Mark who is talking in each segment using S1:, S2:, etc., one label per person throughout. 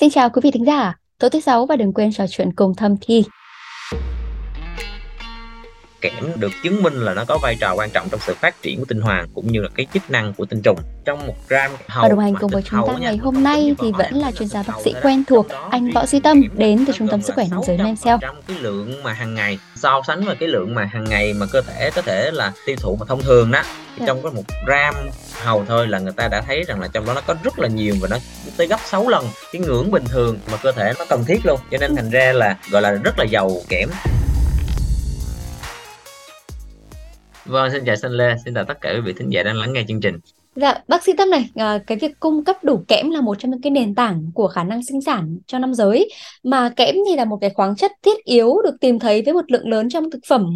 S1: Xin chào quý vị thính giả, tối thứ sáu và đừng quên trò chuyện cùng Thâm Thi.
S2: Kẽm được chứng minh là nó có vai trò quan trọng trong sự phát triển của tinh hoàn cũng như là cái chức năng của tinh trùng. Trong một gram hầu
S1: Và đồng hành cùng với chúng ta ngày hôm nay thì vẫn là chuyên gia bác sĩ quen thuộc anh Võ Duy Tâm đến từ Trung tâm Sức khỏe Nam giới Mencell.
S2: Trong cái lượng mà hàng ngày so sánh với cái lượng mà hàng ngày mà cơ thể có thể là tiêu thụ mà thông thường đó thì
S1: Dạ.
S2: trong có một gram hầu thôi là người ta đã thấy rằng là trong đó nó có rất là nhiều và nó tới gấp 6 lần cái ngưỡng bình thường mà cơ thể nó cần thiết luôn cho nên thành ra là gọi là rất là giàu kẽm Vâng, xin chào Sinh Lê, xin chào tất cả quý vị thính giả đang lắng nghe chương trình.
S1: Dạ, bác sĩ Tâm này, à, cái việc cung cấp đủ kẽm là một trong những cái nền tảng của khả năng sinh sản cho nam giới. Mà kẽm thì là một cái khoáng chất thiết yếu được tìm thấy với một lượng lớn trong thực phẩm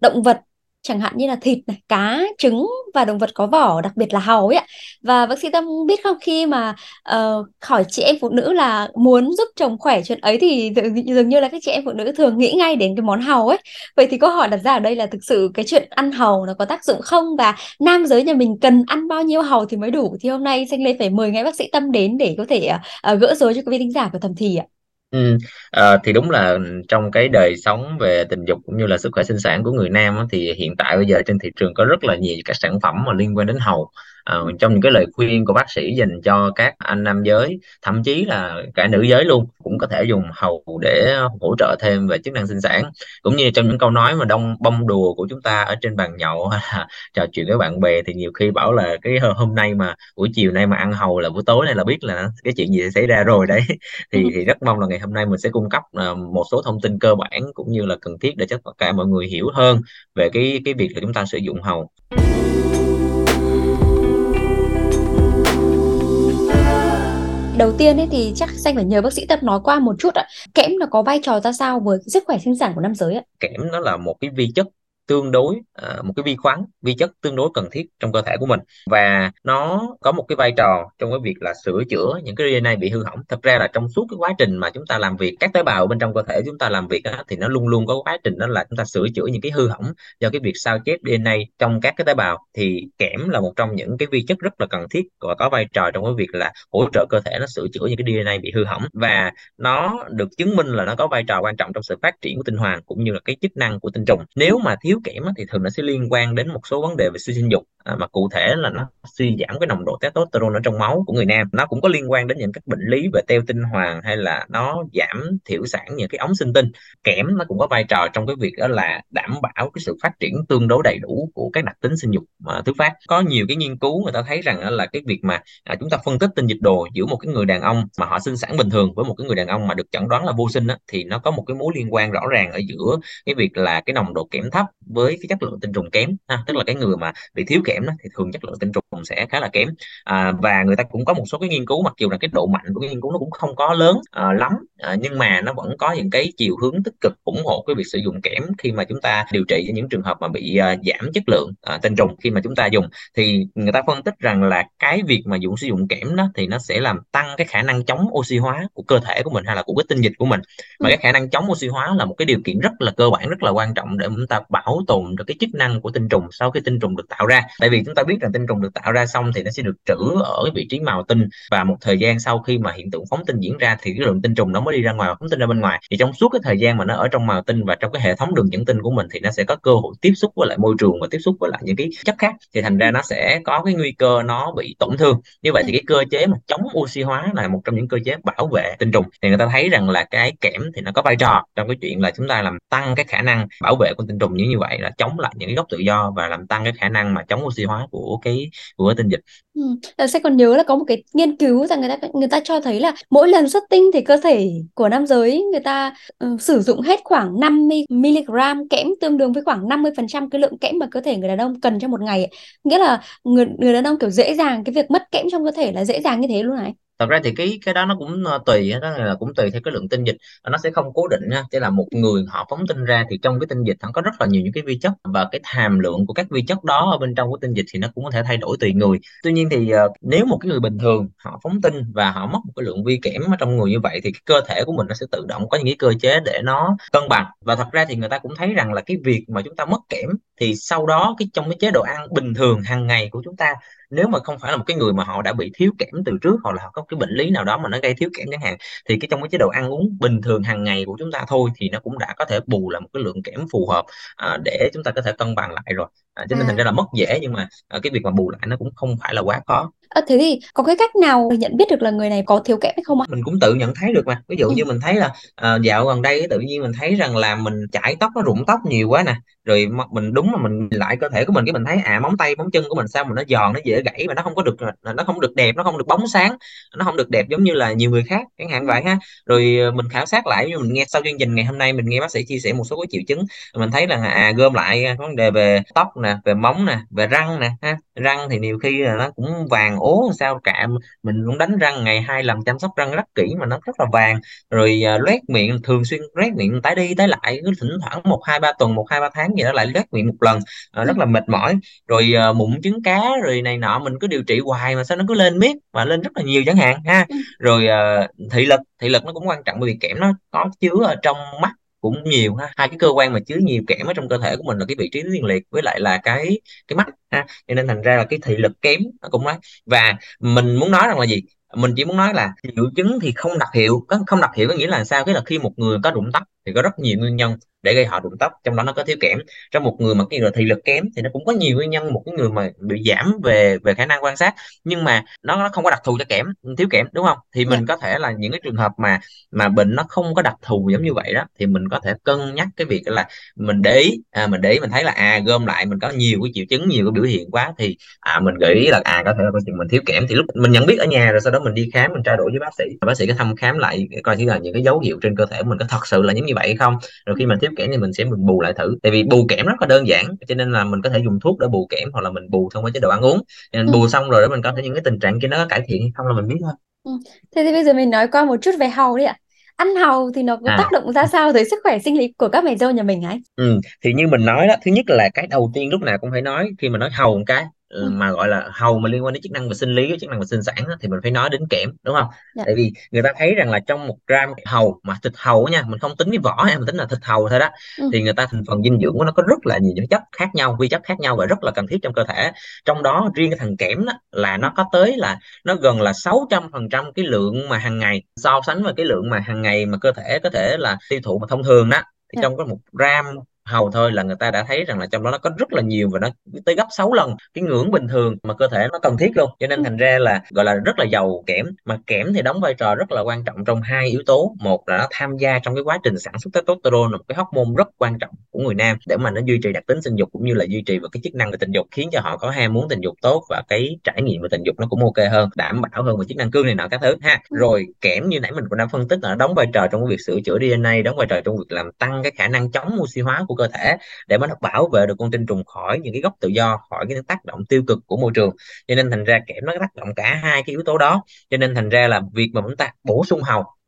S1: động vật, chẳng hạn như là thịt này, cá, trứng và động vật có vỏ, đặc biệt là hàu ấy ạ. Và bác sĩ Tâm biết không khi mà uh, hỏi chị em phụ nữ là muốn giúp chồng khỏe chuyện ấy thì dường, như là các chị em phụ nữ thường nghĩ ngay đến cái món hàu ấy. Vậy thì câu hỏi đặt ra ở đây là thực sự cái chuyện ăn hàu nó có tác dụng không và nam giới nhà mình cần ăn bao nhiêu hàu thì mới đủ thì hôm nay xanh Lê phải mời ngay bác sĩ Tâm đến để có thể uh, gỡ rối cho quý vị thính giả của thầm thì ạ.
S2: Ừ, ờ, thì đúng là trong cái đời sống về tình dục cũng như là sức khỏe sinh sản của người nam á, thì hiện tại bây giờ trên thị trường có rất là nhiều các sản phẩm mà liên quan đến hầu. Ờ, trong những cái lời khuyên của bác sĩ dành cho các anh nam giới, thậm chí là cả nữ giới luôn cũng có thể dùng hầu để hỗ trợ thêm về chức năng sinh sản. Cũng như trong những câu nói mà đông bông đùa của chúng ta ở trên bàn nhậu hay là trò chuyện với bạn bè thì nhiều khi bảo là cái hôm nay mà buổi chiều nay mà ăn hầu là buổi tối nay là biết là cái chuyện gì sẽ xảy ra rồi đấy. Thì thì rất mong là ngày hôm nay mình sẽ cung cấp uh, một số thông tin cơ bản cũng như là cần thiết để cho tất cả mọi người hiểu hơn về cái cái việc là chúng ta sử dụng hầu.
S1: Đầu tiên ấy thì chắc Xanh phải nhờ bác sĩ Tâm nói qua một chút ạ. Kẽm nó có vai trò ra sao với sức khỏe sinh sản của nam giới ạ?
S2: Kẽm nó là một cái vi chất tương đối uh, một cái vi khoáng vi chất tương đối cần thiết trong cơ thể của mình. Và nó có một cái vai trò trong cái việc là sửa chữa những cái DNA bị hư hỏng. Thật ra là trong suốt cái quá trình mà chúng ta làm việc các tế bào bên trong cơ thể chúng ta làm việc đó, thì nó luôn luôn có quá trình đó là chúng ta sửa chữa những cái hư hỏng do cái việc sao chép DNA trong các cái tế bào. Thì kẽm là một trong những cái vi chất rất là cần thiết và có vai trò trong cái việc là hỗ trợ cơ thể nó sửa chữa những cái DNA bị hư hỏng. Và nó được chứng minh là nó có vai trò quan trọng trong sự phát triển của tinh hoàn cũng như là cái chức năng của tinh trùng. Nếu mà thiếu kẽm thì thường nó sẽ liên quan đến một số vấn đề về suy sinh dục. À, mà cụ thể là nó suy giảm cái nồng độ testosterone ở trong máu của người nam. Nó cũng có liên quan đến những các bệnh lý về teo tinh hoàng hay là nó giảm thiểu sản những cái ống sinh tinh. Kẽm nó cũng có vai trò trong cái việc đó là đảm bảo cái sự phát triển tương đối đầy đủ của các đặc tính sinh dục mà thứ phát. Có nhiều cái nghiên cứu người ta thấy rằng là cái việc mà à, chúng ta phân tích tinh dịch đồ giữa một cái người đàn ông mà họ sinh sản bình thường với một cái người đàn ông mà được chẩn đoán là vô sinh đó, thì nó có một cái mối liên quan rõ ràng ở giữa cái việc là cái nồng độ kẽm thấp với cái chất lượng tinh trùng kém ha. tức là cái người mà bị thiếu kẽm đó, thì thường chất lượng tinh trùng sẽ khá là kém. À, và người ta cũng có một số cái nghiên cứu mặc dù là cái độ mạnh của cái nghiên cứu nó cũng không có lớn à, lắm à, nhưng mà nó vẫn có những cái chiều hướng tích cực ủng hộ cái việc sử dụng kẽm khi mà chúng ta điều trị cho những trường hợp mà bị uh, giảm chất lượng uh, tinh trùng khi mà chúng ta dùng. Thì người ta phân tích rằng là cái việc mà dùng sử dụng kẽm đó thì nó sẽ làm tăng cái khả năng chống oxy hóa của cơ thể của mình hay là của cái tinh dịch của mình. Và cái khả năng chống oxy hóa là một cái điều kiện rất là cơ bản rất là quan trọng để chúng ta bảo bảo tồn được cái chức năng của tinh trùng sau khi tinh trùng được tạo ra. Tại vì chúng ta biết rằng tinh trùng được tạo ra xong thì nó sẽ được trữ ở cái vị trí màu tinh và một thời gian sau khi mà hiện tượng phóng tinh diễn ra thì cái lượng tinh trùng nó mới đi ra ngoài và phóng tinh ra bên ngoài. Thì trong suốt cái thời gian mà nó ở trong màu tinh và trong cái hệ thống đường dẫn tinh của mình thì nó sẽ có cơ hội tiếp xúc với lại môi trường và tiếp xúc với lại những cái chất khác. Thì thành ra nó sẽ có cái nguy cơ nó bị tổn thương. Như vậy thì cái cơ chế mà chống oxy hóa là một trong những cơ chế bảo vệ tinh trùng. Thì người ta thấy rằng là cái kẽm thì nó có vai trò trong cái chuyện là chúng ta làm tăng cái khả năng bảo vệ của tinh trùng như như vậy là chống lại những cái gốc tự do và làm tăng cái khả năng mà chống oxy hóa của cái của cái tinh dịch.
S1: Ừ. Sẽ còn nhớ là có một cái nghiên cứu rằng người ta người ta cho thấy là mỗi lần xuất tinh thì cơ thể của nam giới người ta uh, sử dụng hết khoảng 50 mg kẽm tương đương với khoảng 50% cái lượng kẽm mà cơ thể người đàn ông cần trong một ngày. Nghĩa là người người đàn ông kiểu dễ dàng cái việc mất kẽm trong cơ thể là dễ dàng như thế luôn này
S2: thật ra thì cái cái đó nó cũng ờ, tùy đó là cũng tùy theo cái lượng tinh dịch nó sẽ không cố định ha chỉ là một người họ phóng tinh ra thì trong cái tinh dịch nó có rất là nhiều những cái vi chất và cái hàm lượng của các vi chất đó ở bên trong của tinh dịch thì nó cũng có thể thay đổi tùy người. Tuy nhiên thì ờ, nếu một cái người bình thường họ phóng tinh và họ mất một cái lượng vi kẽm ở trong người như vậy thì cái cơ thể của mình nó sẽ tự động có những cái cơ chế để nó cân bằng. Và thật ra thì người ta cũng thấy rằng là cái việc mà chúng ta mất kẽm thì sau đó cái trong cái chế độ ăn bình thường hàng ngày của chúng ta nếu mà không phải là một cái người mà họ đã bị thiếu kẽm từ trước hoặc là họ có cái bệnh lý nào đó mà nó gây thiếu kẽm chẳng hạn thì cái trong cái chế độ ăn uống bình thường hàng ngày của chúng ta thôi thì nó cũng đã có thể bù lại một cái lượng kẽm phù hợp à, để chúng ta có thể cân bằng lại rồi à, cho nên thành
S1: À,
S2: ra là mất dễ nhưng mà à, cái việc mà bù lại nó cũng không phải là quá khó
S1: ờ, thế thì có cái cách nào nhận biết được là người này có thiếu kẽm hay không ạ?
S2: mình cũng tự nhận thấy được mà ví dụ
S1: Ừ.
S2: như mình thấy là ờ, dạo gần đây tự nhiên mình thấy rằng là mình chải tóc nó rụng tóc nhiều quá nè rồi mình đúng là mình lại cơ thể của mình cái mình thấy à móng tay móng chân của mình sao mà nó giòn nó dễ gãy mà nó không có được nó không được đẹp nó không được bóng sáng nó không được đẹp giống như là nhiều người khác chẳng hạn vậy ha rồi ờ, mình khảo sát lại như mình nghe sau chương trình ngày hôm nay mình nghe bác sĩ chia sẻ một số cái triệu chứng mình thấy là à gom lại à, vấn đề về tóc nè về móng nè về răng nè ha. Răng thì nhiều khi là nó cũng vàng ố sao cả mình cũng đánh răng ngày hai lần chăm sóc răng rất kỹ mà nó rất là vàng. Rồi à, loét miệng thường xuyên loét miệng tái đi tái lại cứ thỉnh thoảng một hai ba tuần một hai ba tháng gì đó lại loét miệng một lần à, rất là mệt mỏi. Rồi à, mụn trứng cá rồi này nọ mình cứ điều trị hoài mà sao nó cứ lên miết mà lên rất là nhiều chẳng hạn ha.
S1: Ừ.
S2: rồi à, thị lực thị lực nó cũng quan trọng bởi vì kẽm nó có chứa ở trong mắt cũng nhiều ha. Hai cái cơ quan mà chứa nhiều kẽm ở trong cơ thể của mình là cái vị trí liên liệt với lại là cái cái mắt ha. Cho nên thành ra là cái thị lực kém nó cũng nói. Và mình muốn nói rằng là gì? Mình chỉ muốn nói là triệu chứng thì không đặc hiệu. Không đặc hiệu có nghĩa là sao? Cái là khi một người có rụng tóc thì có rất nhiều nguyên nhân để gây họ rụng tóc trong đó nó có thiếu kẽm. Trong một người mà cái người thị lực kém thì nó cũng có nhiều nguyên nhân một cái người mà bị giảm về về khả năng quan sát. Nhưng mà nó, nó không có đặc thù cho kẽm thiếu kẽm đúng không? Thì
S1: Dạ.
S2: mình có thể là những cái trường hợp mà mà bệnh nó không có đặc thù giống như vậy đó thì mình có thể cân nhắc cái việc là mình để ý. À, mình để ý mình thấy là à gom lại mình có nhiều cái triệu chứng nhiều cái biểu hiện quá thì à mình gợi ý là à có thể là chừng mình thiếu kẽm. Thì lúc mình nhận biết ở nhà rồi sau đó mình đi khám mình trao đổi với bác sĩ. Bác sĩ có thăm khám lại coi thử là những cái dấu hiệu trên cơ thể mình có thật sự là giống như vậy hay không? Rồi khi mình thiếu kẽm thì mình sẽ mình bù lại thử tại vì bù kẽm rất là đơn giản cho nên là mình có thể dùng thuốc để bù kẽm hoặc là mình bù thông qua chế độ ăn uống thì mình
S1: Ừ.
S2: bù xong rồi đó mình có thể những cái tình trạng kia nó có cải thiện hay không là mình biết thôi
S1: Ừ. Thế thì bây giờ mình nói qua một chút về hàu đi ạ. Ăn hàu thì nó có
S2: à
S1: tác động ra sao tới sức khỏe sinh lý của các mẹ dâu nhà mình ấy?
S2: Ừ, thì như mình nói đó thứ nhất là cái đầu tiên lúc nào cũng phải nói khi mà nói hầu một cái ừ, mà gọi là hầu mà liên quan đến chức năng về sinh lý chức năng về sinh sản á, thì mình phải nói đến kẽm đúng không
S1: Dạ.
S2: tại vì người ta thấy rằng là trong một gram hầu mà thịt hầu nha mình không tính cái vỏ hay mình tính là thịt hầu thôi đó
S1: Ừ.
S2: thì người ta thành phần dinh dưỡng của nó có rất là nhiều những chất khác nhau vi chất khác nhau và rất là cần thiết trong cơ thể trong đó riêng cái thằng kẽm đó là nó có tới là nó gần là 600 phần trăm cái lượng mà hàng ngày so sánh với cái lượng mà hàng ngày mà cơ thể có thể là tiêu thụ mà thông thường đó thì
S1: Dạ.
S2: trong có một gram hầu thôi là người ta đã thấy rằng là trong đó nó có rất là nhiều và nó tới gấp 6 lần cái ngưỡng bình thường mà cơ thể nó cần thiết luôn cho nên
S1: Ừ.
S2: thành ra là gọi là rất là giàu kẽm mà kẽm thì đóng vai trò rất là quan trọng trong hai yếu tố một là nó tham gia trong cái quá trình sản xuất testosterone là một cái hormone rất quan trọng của người nam để mà nó duy trì đặc tính sinh dục cũng như là duy trì vào cái chức năng về tình dục khiến cho họ có ham muốn tình dục tốt và cái trải nghiệm về tình dục nó cũng ok hơn đảm bảo hơn về chức năng cương này nọ các thứ ha
S1: Ừ.
S2: rồi kẽm như nãy mình cũng đã phân tích là nó đóng vai trò trong cái việc sửa chữa DNA đóng vai trò trong việc làm tăng cái khả năng chống oxy hóa của cơ thể để mà nó bảo vệ được con tinh trùng khỏi những cái gốc tự do khỏi cái tác động tiêu cực của môi trường. Cho nên thành ra kẽm nó tác động cả hai cái yếu tố đó. Cho nên thành ra là việc mà chúng ta bổ sung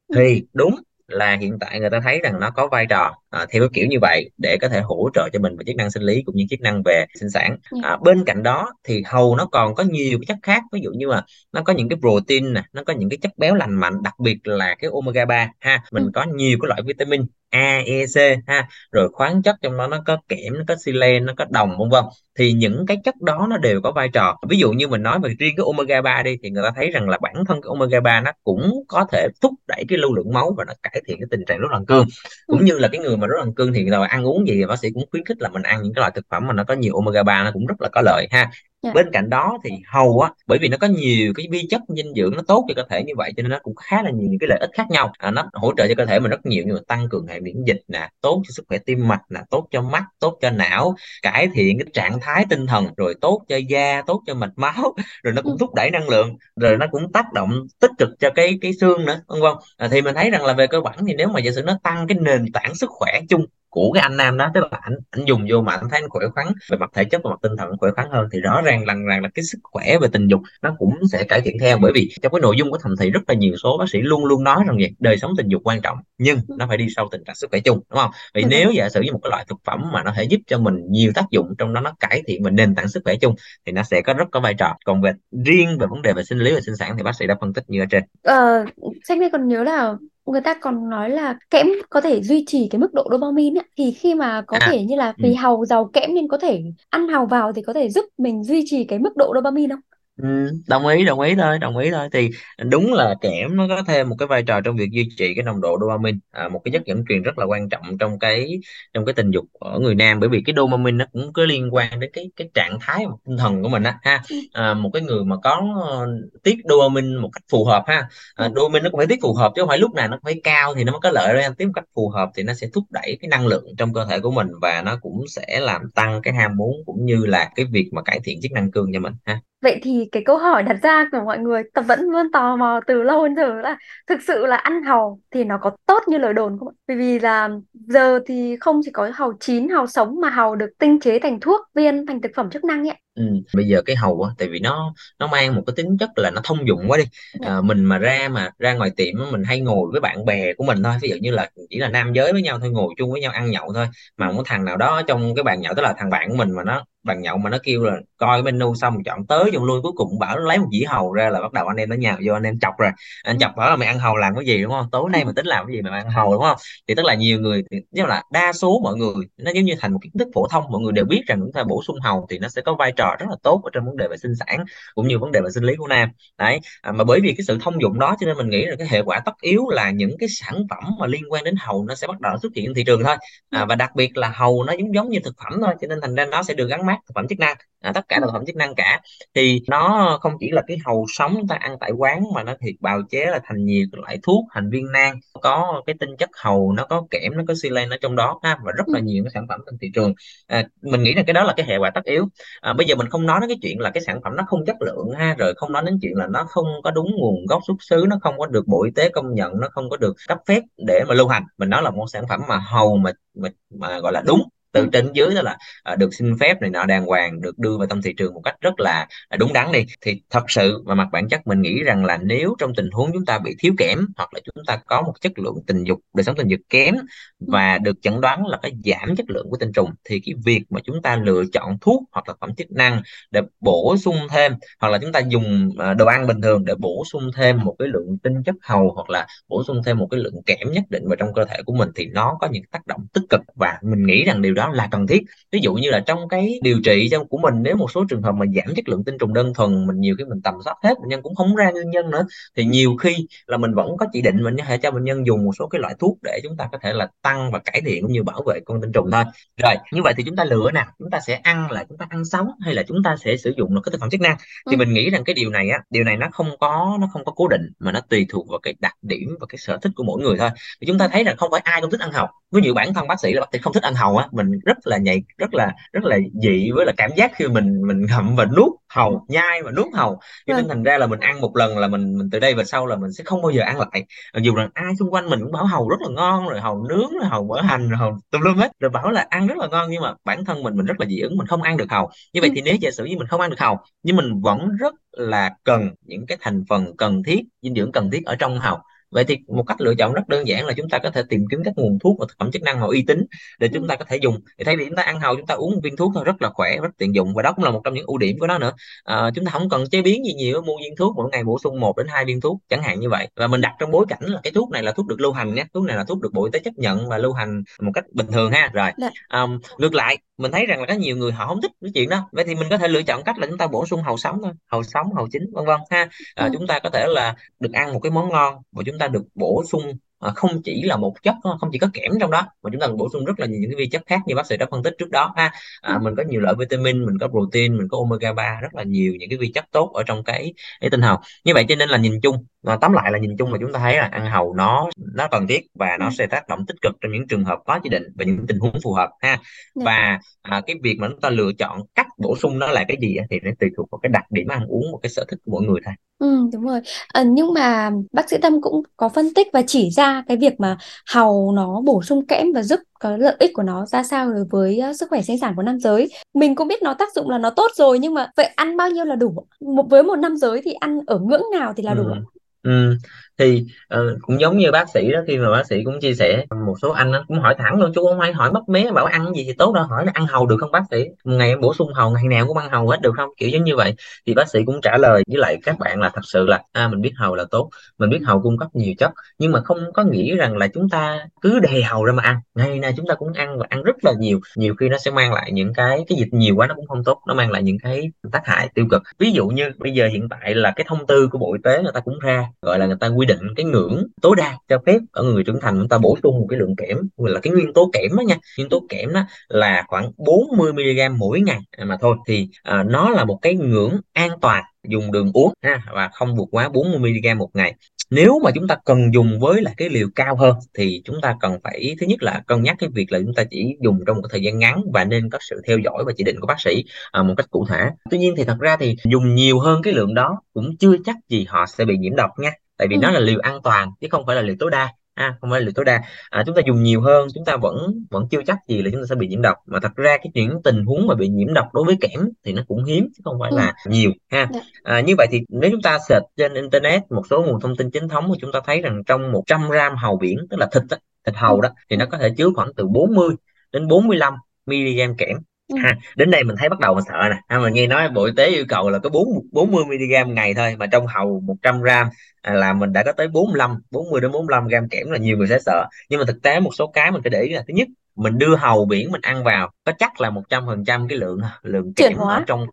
S1: Ừ.
S2: thì đúng là hiện tại người ta thấy rằng nó có vai trò à, theo cái kiểu như vậy để có thể hỗ trợ cho mình về chức năng sinh lý cũng như chức năng về sinh sản
S1: Dạ.
S2: à, bên cạnh đó thì hầu nó còn có nhiều cái chất khác ví dụ như là nó có những cái protein nè nó có những cái chất béo lành mạnh đặc biệt là cái omega 3 ha mình
S1: Ừ.
S2: có nhiều cái loại vitamin A, E, C ha rồi khoáng chất trong đó nó có kẽm nó có selen nó có đồng vân vân thì những cái chất đó nó đều có vai trò ví dụ như mình nói về riêng cái omega 3 đi thì người ta thấy rằng là bản thân cái omega 3 nó cũng có thể thúc đẩy cái lưu lượng máu và nó cải thiện cái tình trạng rối loạn cương
S1: Ừ.
S2: cũng như là cái người mà rất là cương thì người ta ăn uống gì thì bác sĩ cũng khuyến khích là mình ăn những cái loại thực phẩm mà nó có nhiều omega 3 nó cũng rất là có lợi ha.
S1: Dạ.
S2: bên cạnh đó thì hầu á bởi vì nó có nhiều cái vi chất dinh dưỡng nó tốt cho cơ thể như vậy cho nên nó cũng khá là nhiều những cái lợi ích khác nhau à, nó hỗ trợ cho cơ thể mình rất nhiều như là tăng cường hệ miễn dịch nè tốt cho sức khỏe tim mạch nè tốt cho mắt tốt cho não cải thiện cái trạng thái tinh thần rồi tốt cho da tốt cho mạch máu rồi nó
S1: Ừ.
S2: cũng thúc đẩy năng lượng rồi nó cũng tác động tích cực cho cái cái xương nữa vân vân à, thì mình thấy rằng là về cơ bản thì nếu mà giả sử nó tăng cái nền tảng sức khỏe chung của cái anh nam đó tức là anh anh dùng vô mà anh thấy anh khỏe khoắn về mặt thể chất và mặt tinh thần khỏe khoắn hơn thì rõ ràng rằng rằng là cái sức khỏe về tình dục nó cũng sẽ cải thiện theo bởi vì trong cái nội dung của thầm thì rất là nhiều số bác sĩ luôn luôn nói rằng gì đời sống tình dục quan trọng nhưng
S1: Ừ.
S2: nó phải đi sâu tình trạng sức khỏe chung đúng không vì
S1: vâng.
S2: nếu giả sử như một cái loại thực phẩm mà nó thể giúp cho mình nhiều tác dụng trong đó nó cải thiện về nền tảng sức khỏe chung thì nó sẽ có rất có vai trò còn về riêng về vấn đề về sinh lý và sinh sản thì bác sĩ đã phân tích như ở trên
S1: Ờ, Sách đây còn nhớ là người ta còn nói là kẽm có thể duy trì cái mức độ dopamine ấy. Thì khi mà có
S2: à
S1: thể như là
S2: ừ.
S1: vì hàu giàu kẽm nên có thể ăn hàu vào thì có thể giúp mình duy trì cái mức độ dopamine không?
S2: Ừ, đồng ý đồng ý thôi đồng ý thôi thì đúng là kẽm nó có thêm một cái vai trò trong việc duy trì cái nồng độ dopamine à, một cái
S1: Ừ.
S2: chất dẫn truyền rất là quan trọng trong cái trong cái tình dục ở người nam bởi vì cái dopamine nó cũng có liên quan đến cái cái trạng thái và tinh thần của mình á ha
S1: Ừ.
S2: à, một cái người mà có ờ, tiết dopamine một cách phù hợp ha
S1: Ừ.
S2: à, dopamine nó cũng phải tiết phù hợp chứ không phải lúc nào nó phải cao thì nó mới có lợi ra tiết một cách phù hợp thì nó sẽ thúc đẩy cái năng lượng trong cơ thể của mình và nó cũng sẽ làm tăng cái ham muốn cũng như là cái việc mà cải thiện chức năng cương cho mình ha
S1: Vậy thì cái câu hỏi đặt ra của mọi người tập vẫn luôn tò mò từ lâu đến giờ là thực sự là ăn hàu thì nó có tốt như lời đồn không ạ? Bởi vì là giờ thì không chỉ có hàu chín, hàu sống mà hàu được tinh chế thành thuốc viên, thành thực phẩm chức năng ấy.
S2: Ừ. Bây giờ cái hầu á, tại vì nó nó mang một cái tính chất là nó thông dụng quá đi
S1: Dạ.
S2: à, mình mà ra mà ra ngoài tiệm á, mình hay ngồi với bạn bè của mình thôi ví dụ như là chỉ là nam giới với nhau thôi ngồi chung với nhau ăn nhậu thôi mà một thằng nào đó trong cái bàn nhậu tức là thằng bạn của mình mà nó bàn nhậu mà nó kêu là coi cái menu xong chọn tới trong lui cuối cùng bảo nó lấy một dĩa hầu ra là bắt đầu anh em nó nhào vô anh em chọc rồi. Anh chọc bảo là mày ăn hầu làm cái gì đúng không? Tối nay mày tính làm cái gì mày ăn hầu đúng không? Thì tức là nhiều người thì nhưng là đa số mọi người nó giống như thành một kiến thức phổ thông mọi người đều biết rằng chúng ta bổ sung hầu thì nó sẽ có vai trò rất là tốt ở trong vấn đề về sinh sản cũng như vấn đề về sinh lý của nam. Đấy à, mà bởi vì cái sự thông dụng đó cho nên mình nghĩ là cái hệ quả tất yếu là những cái sản phẩm mà liên quan đến hầu nó sẽ bắt đầu xuất hiện trên thị trường thôi. À, và đặc biệt là hầu nó giống giống như thực phẩm thôi cho nên thành ra nó sẽ được gắn mác thực phẩm chức năng à, tất cả
S1: Ừ.
S2: là thực phẩm chức năng cả. Thì nó không chỉ là cái hầu sống chúng ta ăn tại quán mà nó thì bào chế là thành nhiều loại thuốc thành viên nang. Có cái tinh chất hầu nó có kẽm nó có xi ở trong đó ha, và rất
S1: Ừ.
S2: là nhiều cái sản phẩm trên thị trường. À, mình nghĩ là cái đó là cái hệ quả tất yếu. À, bây giờ mình không nói đến cái chuyện là cái sản phẩm nó không chất lượng ha rồi không nói đến chuyện là nó không có đúng nguồn gốc xuất xứ nó không có được bộ y tế công nhận nó không có được cấp phép để mà lưu hành. Mình nói là một sản phẩm mà hầu mà mà, mà gọi là đúng từ trên dưới đó là à, được xin phép này nọ đàng hoàng được đưa vào trong thị trường một cách rất là đúng đắn đi. Thì thật sự và mặt bản chất mình nghĩ rằng là nếu trong tình huống chúng ta bị thiếu kẽm hoặc là chúng ta có một chất lượng tình dục đời sống tình dục kém và được chẩn đoán là cái giảm chất lượng của tinh trùng thì cái việc mà chúng ta lựa chọn thuốc hoặc là phẩm chức năng để bổ sung thêm hoặc là chúng ta dùng à, đồ ăn bình thường để bổ sung thêm một cái lượng tinh chất hầu hoặc là bổ sung thêm một cái lượng kẽm nhất định vào trong cơ thể của mình thì nó có những tác động tích cực và mình nghĩ rằng điều đó là cần thiết. Ví dụ như là trong cái điều trị trong của mình nếu một số trường hợp mà giảm chất lượng tinh trùng đơn thuần mình nhiều khi mình tầm soát hết bệnh nhân cũng không ra nguyên nhân nữa thì nhiều khi là mình vẫn có chỉ định mình có thể cho bệnh nhân dùng một số cái loại thuốc để chúng ta có thể là tăng và cải thiện cũng như bảo vệ con tinh trùng thôi. Rồi như vậy thì chúng ta lựa nào chúng ta sẽ ăn là chúng ta ăn sống hay là chúng ta sẽ sử dụng một cái thực phẩm chức năng? Thì
S1: Ừ.
S2: mình nghĩ rằng cái điều này á điều này nó không có nó không có cố định mà nó tùy thuộc vào cái đặc điểm và cái sở thích của mỗi người thôi. Thì chúng ta thấy rằng không phải ai cũng thích ăn hàu ví dụ bản thân bác sĩ là bác sĩ không thích ăn hàu á mình rất là nhạy rất là rất là dị với là cảm giác khi mình mình ngậm và nuốt hàu nhai và nuốt hàu cho
S1: Vâng.
S2: nên thành ra là mình ăn một lần là mình mình từ đây về sau là mình sẽ không bao giờ ăn lại. Dù rằng ai xung quanh mình cũng bảo hàu rất là ngon rồi hàu nướng rồi hàu mỡ hành rồi hàu tùm lum hết rồi bảo là ăn rất là ngon nhưng mà bản thân mình mình rất là dị ứng mình không ăn được hàu như vậy thì nếu giả sử như mình không ăn được hàu nhưng mình vẫn rất là cần những cái thành phần cần thiết dinh dưỡng cần thiết ở trong hàu vậy thì một cách lựa chọn rất đơn giản là chúng ta có thể tìm kiếm các nguồn thuốc và thực phẩm chức năng nào uy tín để
S1: Ừ.
S2: chúng ta có thể dùng. Thì thay vì chúng ta ăn hàu chúng ta uống viên thuốc thôi rất là khỏe rất tiện dụng. Và đó cũng là một trong những ưu điểm của nó nữa. À, chúng ta không cần chế biến gì nhiều mua viên thuốc mỗi ngày bổ sung một đến hai viên thuốc chẳng hạn như vậy. Và mình đặt trong bối cảnh là cái thuốc này là thuốc được lưu hành nhé. Thuốc này là thuốc được bộ y tế chấp nhận và lưu hành một cách bình thường ha. Rồi um, ngược lại mình thấy rằng là có nhiều người họ không thích cái chuyện đó. Vậy thì mình có thể lựa chọn cách là chúng ta bổ sung hàu sống thôi. Hàu sống hàu chín vân vân ha. À,
S1: Ừ.
S2: chúng ta có thể là được ăn một cái món ngon và chúng ta được bổ sung không chỉ là một chất không chỉ có kẽm trong đó mà chúng ta còn bổ sung rất là nhiều những cái vi chất khác như bác sĩ đã phân tích trước đó ha
S1: Ừ.
S2: à, mình có nhiều loại vitamin mình có protein mình có omega 3 rất là nhiều những cái vi chất tốt ở trong cái, cái tinh hàu như vậy cho nên là nhìn chung và tóm lại là nhìn chung là chúng ta thấy là ăn hàu nó nó cần thiết và
S1: Ừ.
S2: nó sẽ tác động tích cực trong những trường hợp có chỉ định và những tình huống phù hợp ha
S1: Dạ.
S2: và à, cái việc mà chúng ta lựa chọn cách bổ sung nó là cái gì thì nó tùy thuộc vào cái đặc điểm ăn uống và cái sở thích của mỗi người thôi
S1: Ừ, đúng rồi. À, nhưng mà bác sĩ Tâm cũng có phân tích và chỉ ra cái việc mà hàu nó bổ sung kẽm và giúp có lợi ích của nó ra sao đối với ờ, sức khỏe sinh sản của nam giới. Mình cũng biết nó tác dụng là nó tốt rồi, nhưng mà vậy ăn bao nhiêu là đủ? Một, với một nam giới thì ăn ở ngưỡng nào thì là đủ?
S2: Ừ. Ừ thì uh, cũng giống như bác sĩ đó khi mà bác sĩ cũng chia sẻ một số anh cũng hỏi thẳng luôn chú không phải hỏi mất mé bảo ăn gì thì tốt đâu? Hỏi là ăn hầu được không bác sĩ? Một ngày em bổ sung hầu ngày nào cũng ăn hầu hết được không? Kiểu giống như vậy. Thì bác sĩ cũng trả lời với lại các bạn là thật sự là à, mình biết hầu là tốt mình biết hầu cung cấp nhiều chất nhưng mà không có nghĩ rằng là chúng ta cứ đề hầu ra mà ăn. Ngày nào chúng ta cũng ăn và ăn rất là nhiều. Nhiều khi nó sẽ mang lại những cái cái dịch nhiều quá nó cũng không tốt nó mang lại những cái tác hại tiêu cực. Ví dụ như bây giờ hiện tại là cái thông tư của bộ y tế người ta cũng ra gọi là người ta quy định cái ngưỡng tối đa cho phép ở người trưởng thành chúng ta bổ sung một cái lượng kẽm. Gọi là cái nguyên tố kẽm đó nha. Nguyên tố kẽm đó là khoảng 40 mg mỗi ngày mà thôi. Thì à, nó là một cái ngưỡng an toàn dùng đường uống ha và không vượt quá 40 mg một ngày. Nếu mà chúng ta cần dùng với là cái liều cao hơn thì chúng ta cần phải thứ nhất là cân nhắc cái việc là chúng ta chỉ dùng trong một thời gian ngắn và nên có sự theo dõi và chỉ định của bác sĩ à, một cách cụ thể. Tuy nhiên thì thật ra thì dùng nhiều hơn cái lượng đó cũng chưa chắc gì họ sẽ bị nhiễm độc nha tại vì
S1: ừ.
S2: nó là liều an toàn chứ không phải là liều tối đa à, không phải là liều tối đa à, chúng ta dùng nhiều hơn chúng ta vẫn vẫn chưa chắc gì là chúng ta sẽ bị nhiễm độc mà thật ra cái những tình huống mà bị nhiễm độc đối với kẽm thì nó cũng hiếm chứ không phải
S1: ừ.
S2: là nhiều ha
S1: dạ.
S2: à, như vậy thì nếu chúng ta search trên internet một số nguồn thông tin chính thống thì chúng ta thấy rằng trong 100 gram hàu biển tức là thịt đó, thịt hàu đó thì nó có thể chứa khoảng từ 40 đến 45 mg kẽm
S1: Ừ.
S2: ha đến đây mình thấy bắt đầu mình sợ nè ha, mình nghe nói bộ y tế yêu cầu là có 4 40 mg ngày thôi mà trong hàu 100 gram à, là mình đã có tới 45 40 đến 45 gram kẽm là nhiều người sẽ sợ nhưng mà thực tế một số cái mình phải để ý là thứ nhất mình đưa hàu biển mình ăn vào có chắc là 100% cái lượng lượng kẽm ở trong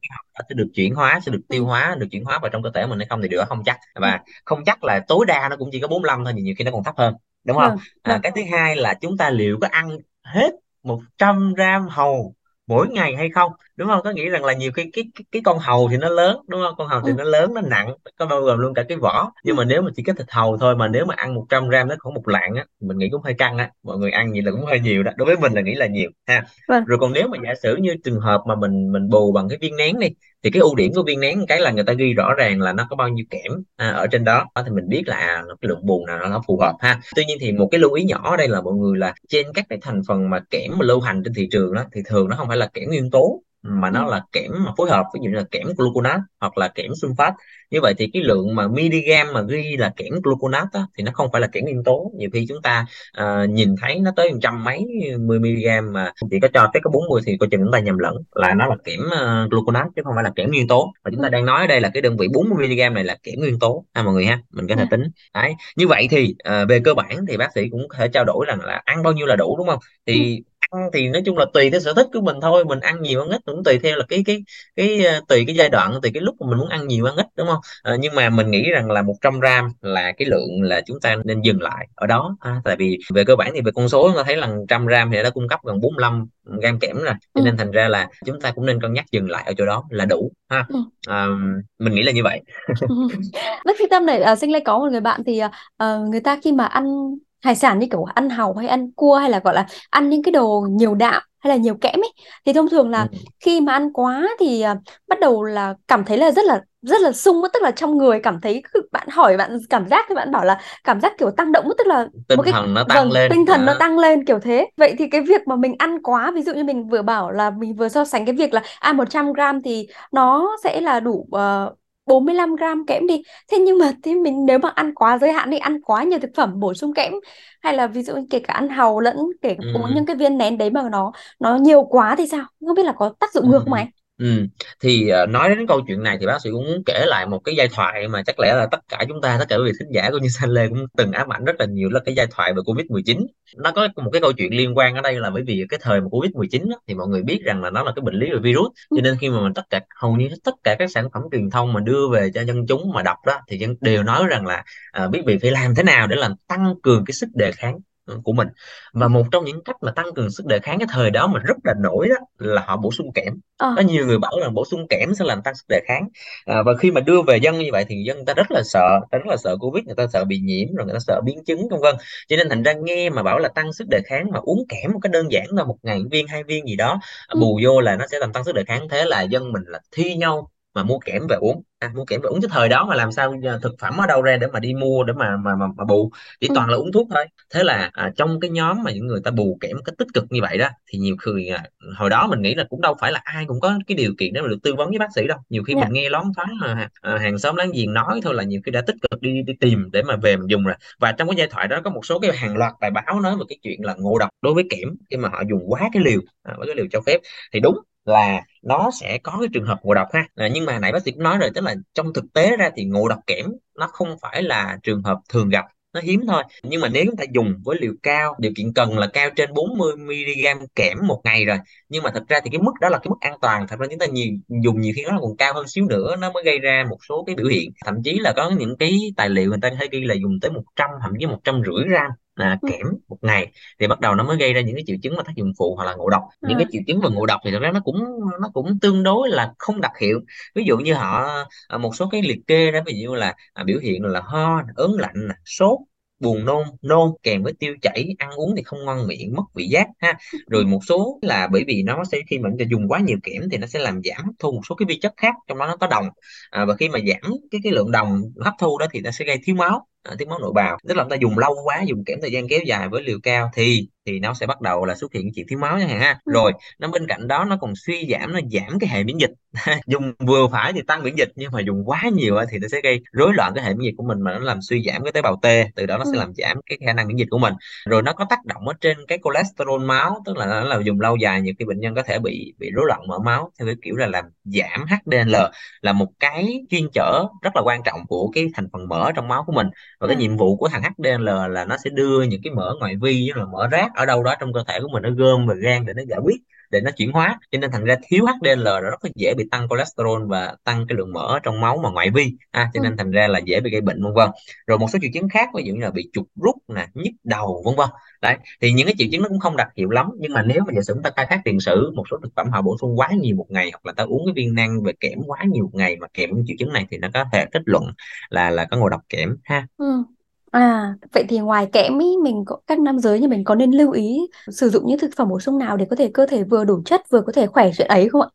S2: sẽ được chuyển hóa sẽ được tiêu
S1: ừ.
S2: hóa được chuyển hóa vào trong cơ thể mình hay không thì được không chắc và ừ. không chắc là tối đa nó cũng chỉ có 45 thôi nhiều khi nó còn thấp hơn đúng không
S1: vâng,
S2: à,
S1: vâng.
S2: cái thứ hai là chúng ta liệu có ăn hết 100 gram hàu mỗi ngày hay không? Đúng không? Có nghĩa rằng là nhiều khi cái cái, cái con hàu thì nó lớn đúng không? Con hàu thì
S1: ừ.
S2: nó lớn nó nặng có bao gồm luôn cả cái vỏ. Nhưng mà nếu mà chỉ có thịt hàu thôi mà nếu mà ăn 100 gram nó khoảng một lạng á mình nghĩ cũng hơi căng á. Mọi người ăn vậy là cũng hơi nhiều đó. Đối với mình là nghĩ là nhiều ha.
S1: Vâng.
S2: rồi còn nếu mà giả sử như trường hợp mà mình mình bù bằng cái viên nén đi thì cái ưu điểm của viên nén cái là người ta ghi rõ ràng là nó có bao nhiêu kẽm à, ở trên đó. Thì mình biết là à, cái lượng bù nào nó phù hợp ha. Tuy nhiên thì một cái lưu ý nhỏ ở đây là mọi người là trên các cái thành phần mà kẽm mà lưu hành trên thị trường đó thì thường nó không phải là kẽm nguyên tố mà nó
S1: ừ.
S2: là kẽm mà phối hợp ví dụ như là kẽm gluconat hoặc là kẽm sunfat như vậy thì cái lượng mà miligam mà ghi là kẽm gluconat á, thì nó không phải là kẽm nguyên tố. Nhiều khi chúng ta uh, nhìn thấy nó tới trăm mấy mươi miligam mà chỉ có cho phép có 40 thì coi chừng chúng ta nhầm lẫn là nó là kẽm uh, gluconat chứ không phải là kẽm nguyên tố. Và chúng ta ừ. đang nói ở đây là cái đơn vị 40 mg này là kẽm nguyên tố. Ha mọi người ha mình có thể tính. Đấy như vậy thì uh, về cơ bản thì bác sĩ cũng có thể trao đổi rằng là ăn bao nhiêu là đủ đúng không? Thì ừ ăn thì nói chung là tùy theo sở thích của mình thôi mình ăn nhiều ăn ít cũng tùy theo là cái cái cái uh, tùy cái giai đoạn tùy cái lúc mà mình muốn ăn nhiều ăn ít đúng không? À, nhưng mà mình nghĩ rằng là 100 gram là cái lượng là chúng ta nên dừng lại ở đó à, tại vì về cơ bản thì về con số chúng ta thấy là 100 gram thì đã cung cấp gần 45 gram kẽm rồi cho nên thành ra là chúng ta cũng nên cân nhắc dừng lại ở chỗ đó là đủ ha. À, mình nghĩ là như vậy.
S1: Bác sĩ Tâm này uh, sinh lê có một người bạn thì uh, người ta khi mà ăn hải sản như kiểu ăn hàu hay ăn cua hay là gọi là ăn những cái đồ nhiều đạm hay là nhiều kẽm ấy thì thông thường là
S2: Ừ.
S1: khi mà ăn quá thì à, bắt đầu là cảm thấy là rất là rất là sung tức là trong người cảm thấy bạn hỏi bạn cảm giác thì bạn bảo là cảm giác kiểu tăng động tức là một
S2: tinh
S1: cái
S2: thần nó tăng
S1: vâng
S2: lên.
S1: tinh thần nó
S2: đó
S1: tăng lên kiểu thế. Vậy thì cái việc mà mình ăn quá ví dụ như mình vừa bảo là mình vừa so sánh cái việc là ăn 100 gram thì nó sẽ là đủ uh, 45 gram kẽm đi thế nhưng mà thế mình nếu mà ăn quá giới hạn đi ăn quá nhiều thực phẩm bổ sung kẽm hay là ví dụ kể cả ăn hàu lẫn kể cả uống
S2: ừ.
S1: những cái viên nén đấy mà nó nó nhiều quá thì sao không biết là có tác dụng
S2: Ừ.
S1: ngược không anh
S2: Ừ. Thì uh, nói đến câu chuyện này thì bác sĩ cũng muốn kể lại một cái giai thoại mà chắc lẽ là tất cả chúng ta tất cả quý vị thính giả cũng như Sa Lê cũng từng ám ảnh rất là nhiều là cái giai thoại về Covid-19 nó có một cái câu chuyện liên quan ở đây là bởi vì cái thời mà Covid-19 á, thì mọi người biết rằng là nó là cái bệnh lý về virus cho nên khi mà mình tất cả hầu như tất cả các sản phẩm truyền thông mà đưa về cho dân chúng mà đọc đó thì dân đều nói rằng là uh, biết việc phải làm thế nào để làm tăng cường cái sức đề kháng của mình. Và một trong những cách mà tăng cường sức đề kháng cái thời đó mà rất là nổi đó là họ bổ sung kẽm.
S1: Ờ.
S2: có nhiều người bảo là bổ sung kẽm sẽ làm tăng sức đề kháng. À, và khi mà đưa về dân như vậy thì dân ta rất là sợ ta rất là sợ covid người ta sợ bị nhiễm rồi người ta sợ biến chứng vân vân. Cho nên thành ra nghe mà bảo là tăng sức đề kháng mà uống kẽm một cái đơn giản là một ngày viên hai viên gì đó
S1: ừ.
S2: bù vô là nó sẽ làm tăng sức đề kháng. Thế là dân mình là thi nhau mà mua kẽm về uống. À, mua kẽm về uống cái thời đó mà làm sao thực phẩm ở đâu ra để mà đi mua để mà mà mà, mà bù. Chỉ
S1: ừ.
S2: toàn là uống thuốc thôi. Thế là à, trong cái nhóm mà những người ta bù kẽm cái tích cực như vậy đó thì nhiều khi à, hồi đó mình nghĩ là cũng đâu phải là ai cũng có cái điều kiện để mà được tư vấn với bác sĩ đâu. Nhiều khi
S1: Dạ.
S2: mình nghe lón thoáng mà à, hàng xóm láng giềng nói thôi là nhiều khi đã tích cực đi đi tìm để mà về mình dùng rồi. Và trong cái giai thoại đó có một số cái hàng loạt bài báo nói về cái chuyện là ngộ độc đối với kẽm khi mà họ dùng quá cái liều à, với cái liều cho phép. Thì đúng là nó sẽ có cái trường hợp ngộ độc ha. À, nhưng mà nãy bác sĩ cũng nói rồi tức là trong thực tế ra thì ngộ độc kẽm nó không phải là trường hợp thường gặp nó hiếm thôi. Nhưng mà nếu chúng ta dùng với liều cao điều kiện cần là cao trên 40 mg kẽm một ngày rồi. Nhưng mà thật ra thì cái mức đó là cái mức an toàn thật ra chúng ta nhiều dùng nhiều khi nó còn cao hơn xíu nữa nó mới gây ra một số cái biểu hiện. Thậm chí là có những cái tài liệu người ta hay ghi là dùng tới 100 thậm chí một trăm rưỡi gram là
S1: ừ.
S2: kẽm một ngày thì bắt đầu nó mới gây ra những cái triệu chứng mà tác dụng phụ hoặc là ngộ độc. Những cái
S1: à.
S2: triệu chứng về ngộ độc thì thật ra nó cũng nó cũng tương đối là không đặc hiệu. Ví dụ như họ à, một số cái liệt kê ra ví dụ như là à, biểu hiện là ho ớn lạnh sốt buồn nôn nôn kèm với tiêu chảy ăn uống thì không ngon miệng mất vị giác ha. Rồi một số là bởi vì nó sẽ khi mà chúng ta dùng quá nhiều kẽm thì nó sẽ làm giảm hấp thu một số cái vi chất khác trong đó nó có đồng. À, và khi mà giảm cái cái lượng đồng hấp thu đó thì nó sẽ gây thiếu máu à, thiếu máu nội bào. Tức là chúng ta dùng lâu quá dùng kẽm thời gian kéo dài với liều cao thì thì nó sẽ bắt đầu là xuất hiện chuyện thiếu máu chẳng hạn ha.
S1: Ừ.
S2: rồi nó bên cạnh đó nó còn suy giảm nó giảm cái hệ miễn dịch. Dùng vừa phải thì tăng miễn dịch nhưng mà dùng quá nhiều thì nó sẽ gây rối loạn cái hệ miễn dịch của mình mà nó làm suy giảm cái tế bào T từ đó nó sẽ
S1: ừ.
S2: làm giảm cái khả năng miễn dịch của mình. Rồi nó có tác động ở trên cái cholesterol máu tức là nó là dùng lâu dài nhiều khi bệnh nhân có thể bị bị rối loạn mỡ máu theo cái kiểu là làm giảm HDL là một cái chuyên chở rất là quan trọng của cái thành phần mỡ trong máu của mình và cái
S1: ừ.
S2: nhiệm vụ của thằng HDL là nó sẽ đưa những cái mỡ ngoại vi như là mỡ rác ở đâu đó trong cơ thể của mình nó gom vào gan để nó giải quyết để nó chuyển hóa. Cho nên thành ra thiếu HDL là rất là dễ bị tăng cholesterol và tăng cái lượng mỡ trong máu mà ngoại vi. À, cho nên thành ra là dễ bị gây bệnh vân vân. Rồi một số triệu chứng khác ví dụ như là bị chuột rút nè nhức đầu vân vân. Đấy thì những cái triệu chứng nó cũng không đặc hiệu lắm nhưng mà nếu mà giả sử chúng ta khai thác tiền sử một số thực phẩm họ bổ sung quá nhiều một ngày hoặc là ta uống cái viên nang về kẽm quá nhiều một ngày mà kèm những triệu chứng này thì nó có thể kết luận là là có ngộ độc kẽm ha.
S1: Ừ. À, vậy thì ngoài kẽm ý, mình có các nam giới như mình có nên lưu ý sử dụng những thực phẩm bổ sung nào để có thể cơ thể vừa đủ chất vừa có thể khỏe chuyện ấy không ạ?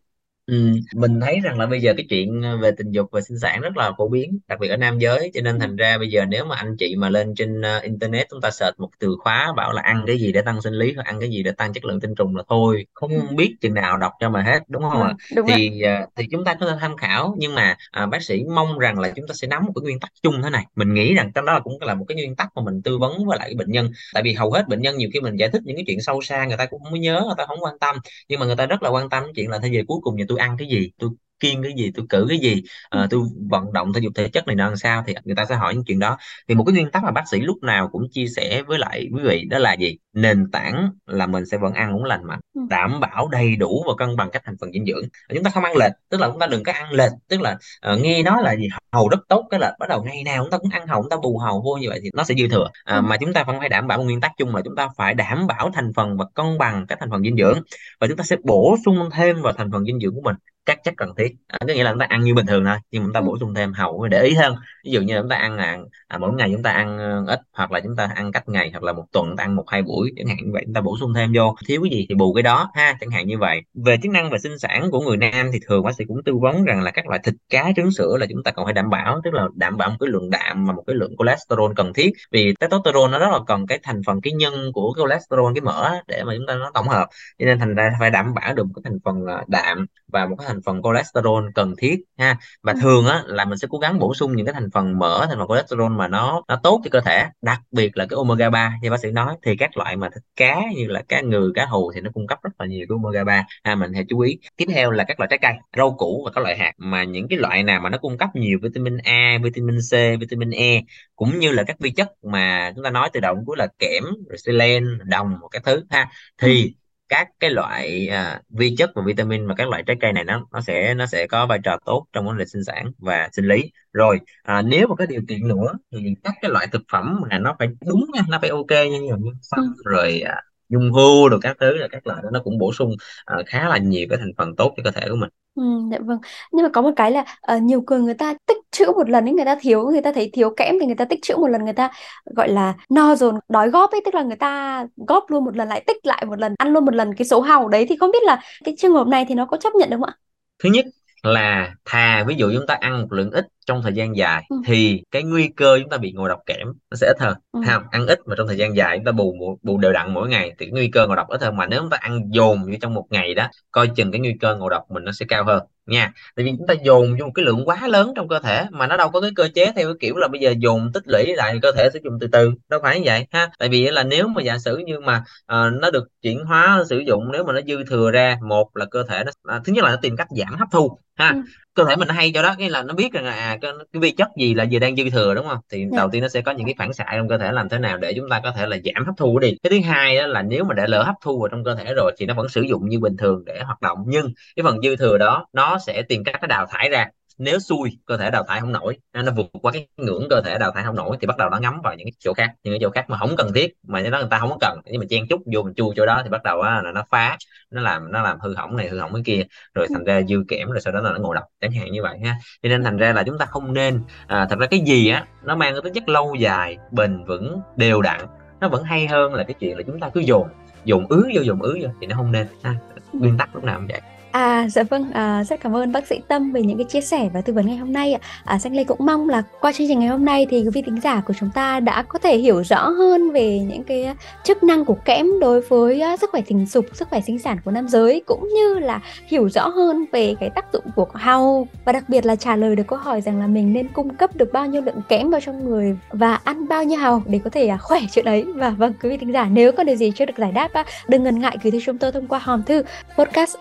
S2: Ừ, mình thấy rằng là bây giờ cái chuyện ờ, về tình dục và sinh sản rất là phổ biến đặc biệt ở nam giới cho nên
S1: Ừ.
S2: thành ra bây giờ nếu mà anh chị mà lên trên ờ, internet chúng ta search một từ khóa bảo là ăn cái gì để tăng sinh lý hoặc ăn cái gì để tăng chất lượng tinh trùng là thôi không
S1: Ừ.
S2: biết chừng nào đọc cho mà hết đúng không ạ
S1: Vâng, đúng ạ.
S2: thì ờ, thì chúng ta có thể tham khảo nhưng mà à, bác sĩ mong rằng là chúng ta sẽ nắm một cái nguyên tắc chung thế này mình nghĩ rằng trong đó là cũng là một cái nguyên tắc mà mình tư vấn với lại cái bệnh nhân tại vì hầu hết bệnh nhân nhiều khi mình giải thích những cái chuyện sâu xa người ta cũng không có nhớ người ta không quan tâm nhưng mà người ta rất là quan tâm cái chuyện là thay về cuối cùng nhà tôi tôi ăn cái gì tôi kiêng cái gì tôi cử cái gì
S1: Ừ.
S2: ờ, tôi vận động thể dục thể chất này nó làm sao thì người ta sẽ hỏi những chuyện đó. Thì một cái nguyên tắc mà bác sĩ lúc nào cũng chia sẻ với lại quý vị đó là gì? Nền tảng là mình sẽ vẫn ăn uống lành mạnh
S1: Ừ.
S2: đảm bảo đầy đủ và cân bằng các thành phần dinh dưỡng. Chúng ta không ăn lệch tức là chúng ta đừng có ăn lệch tức là ờ, nghe nói là gì? Hầu rất tốt cái là bắt đầu ngày nào chúng ta cũng ăn hầu chúng ta bù hầu vô như vậy thì nó sẽ dư thừa.
S1: Ừ.
S2: à, mà chúng ta vẫn phải đảm bảo một nguyên tắc chung là chúng ta phải đảm bảo thành phần và cân bằng các thành phần dinh dưỡng. Và chúng ta sẽ bổ sung thêm vào thành phần dinh dưỡng của mình các chất cần thiết. À, có nghĩa là chúng ta ăn như bình thường thôi nhưng mà chúng ta
S1: Ừ.
S2: bổ sung thêm hầu để ý hơn. Ví dụ như là chúng ta ăn à, à, mỗi ngày chúng ta ăn ờ, ít hoặc là chúng ta ăn cách ngày hoặc là một tuần chúng ta ăn một hai buổi chẳng hạn như vậy chúng ta bổ sung thêm vô. Thiếu cái gì thì bù cái đó ha chẳng hạn như vậy. Về chức năng và sinh sản của người nam thì thường bác sĩ cũng tư vấn rằng là các loại thịt cá trứng sữa là chúng ta cần phải đảm bảo tức là đảm bảo một cái lượng đạm và một cái lượng cholesterol cần thiết. Vì testosterone nó rất là cần cái thành phần cái nhân của cholesterol cái mỡ để mà chúng ta nó tổng hợp. Cho nên thành ra phải đảm bảo được một cái thành phần à, đạm và một cái thành phần cholesterol cần thiết ha. Và
S1: Ừ.
S2: thường á là mình sẽ cố gắng bổ sung những cái thành phần mỡ thành phần cholesterol mà nó nó tốt cho cơ thể đặc biệt là cái omega 3 như bác sĩ nói thì các loại mà thịt cá như là cá ngừ cá hù thì nó cung cấp rất là nhiều cái omega 3 ha mình hãy chú ý. Tiếp theo là các loại trái cây rau củ và các loại hạt mà những cái loại nào mà nó cung cấp nhiều vitamin A vitamin C vitamin E cũng như là các vi chất mà chúng ta nói từ đầu đến cuối là kẽm rồi selen đồng và các thứ ha.
S1: Ừ.
S2: thì các cái loại à, vi chất và vitamin mà các loại trái cây này nó nó sẽ nó sẽ có vai trò tốt trong vấn đề sinh sản và sinh lý rồi à, nếu mà có điều kiện nữa thì các cái loại thực phẩm mà nó phải đúng nha nó phải ok nha như nhân
S1: Ừ.
S2: rồi à, dung hô rồi các thứ là các loại đó nó cũng bổ sung à, khá là nhiều cái thành phần tốt cho cơ thể của mình
S1: Ừ, dạ vâng. Nhưng mà có một cái là ờ, nhiều người người ta tích trữ một lần ấy, người ta thiếu, người ta thấy thiếu kẽm thì người ta tích trữ một lần người ta gọi là no rồi đói góp ấy, tức là người ta góp luôn một lần lại tích lại một lần, ăn luôn một lần cái số hào đấy thì không biết là cái trường hợp này thì nó có chấp nhận được không ạ?
S2: thứ nhất là thà ví dụ chúng ta ăn một lượng ít trong thời gian dài
S1: ừ.
S2: thì cái nguy cơ chúng ta bị ngộ độc kẽm nó sẽ ít hơn
S1: ừ.
S2: không ăn ít mà trong thời gian dài chúng ta bù bù đều đặn mỗi ngày thì nguy cơ ngộ độc ít hơn mà nếu chúng ta ăn dồn như trong một ngày đó coi chừng cái nguy cơ ngộ độc mình nó sẽ cao hơn nha tại vì chúng ta dồn vô một cái lượng quá lớn trong cơ thể mà nó đâu có cái cơ chế theo cái kiểu là bây giờ dồn tích lũy lại cơ thể sử dụng từ từ đâu phải như vậy ha tại vì là nếu mà giả sử như mà uh, nó được chuyển hóa sử dụng nếu mà nó dư thừa ra một là cơ thể nó à, thứ nhất là nó tìm cách giảm hấp thu ha ừ. Cơ thể mình hay cho đó cái là nó biết rằng là à cái, cái vi chất gì là gì đang dư thừa đúng không thì. Dạ. đầu tiên nó sẽ có những cái phản xạ trong cơ thể làm thế nào để chúng ta có thể là giảm hấp thu đi cái thứ hai đó là nếu mà để lỡ hấp thu vào trong cơ thể rồi thì nó vẫn sử dụng như bình thường để hoạt động nhưng cái phần dư thừa đó nó sẽ tìm cách nó đào thải ra nếu xui cơ thể đào thải không nổi à, nó vượt qua cái ngưỡng cơ thể đào thải không nổi thì bắt đầu nó ngấm vào những cái chỗ khác những cái chỗ khác mà không cần thiết mà nó người ta không có cần. Nhưng mà chen chút vô mình chui chỗ đó thì bắt đầu á là nó phá nó làm nó làm hư hỏng này hư hỏng cái kia rồi thành ra dư kẽm rồi sau đó là nó ngộ độc chẳng hạn như vậy ha. Cho nên thành ra là chúng ta không nên à, thật ra cái gì á nó mang cái tính chất lâu dài bền vững đều đặn nó vẫn hay hơn là cái chuyện là chúng ta cứ dồn dồn ứ vô dồn ứ vô thì nó không nên ha. Nguyên tắc lúc nào cũng vậy.
S1: À, dạ vâng, à, rất cảm ơn bác sĩ Tâm về những cái chia sẻ và tư vấn ngày hôm nay ạ. À, Xanh Lê cũng mong là qua chương trình ngày hôm nay thì quý vị thính giả của chúng ta đã có thể hiểu rõ hơn về những cái chức năng của kẽm đối với à, sức khỏe tình dục, sức khỏe sinh sản của nam giới cũng như là hiểu rõ hơn về cái tác dụng của hao và đặc biệt là trả lời được câu hỏi rằng là mình nên cung cấp được bao nhiêu lượng kẽm vào trong người và ăn bao nhiêu hào để có thể à, khỏe chuyện ấy. Và vâng, quý vị thính giả nếu có điều gì chưa được giải đáp đừng ngần ngại gửi tới chúng tôi thông qua hòm thư podcast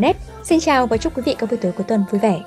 S1: net Xin chào và chúc quý vị có buổi tối cuối tuần vui vẻ.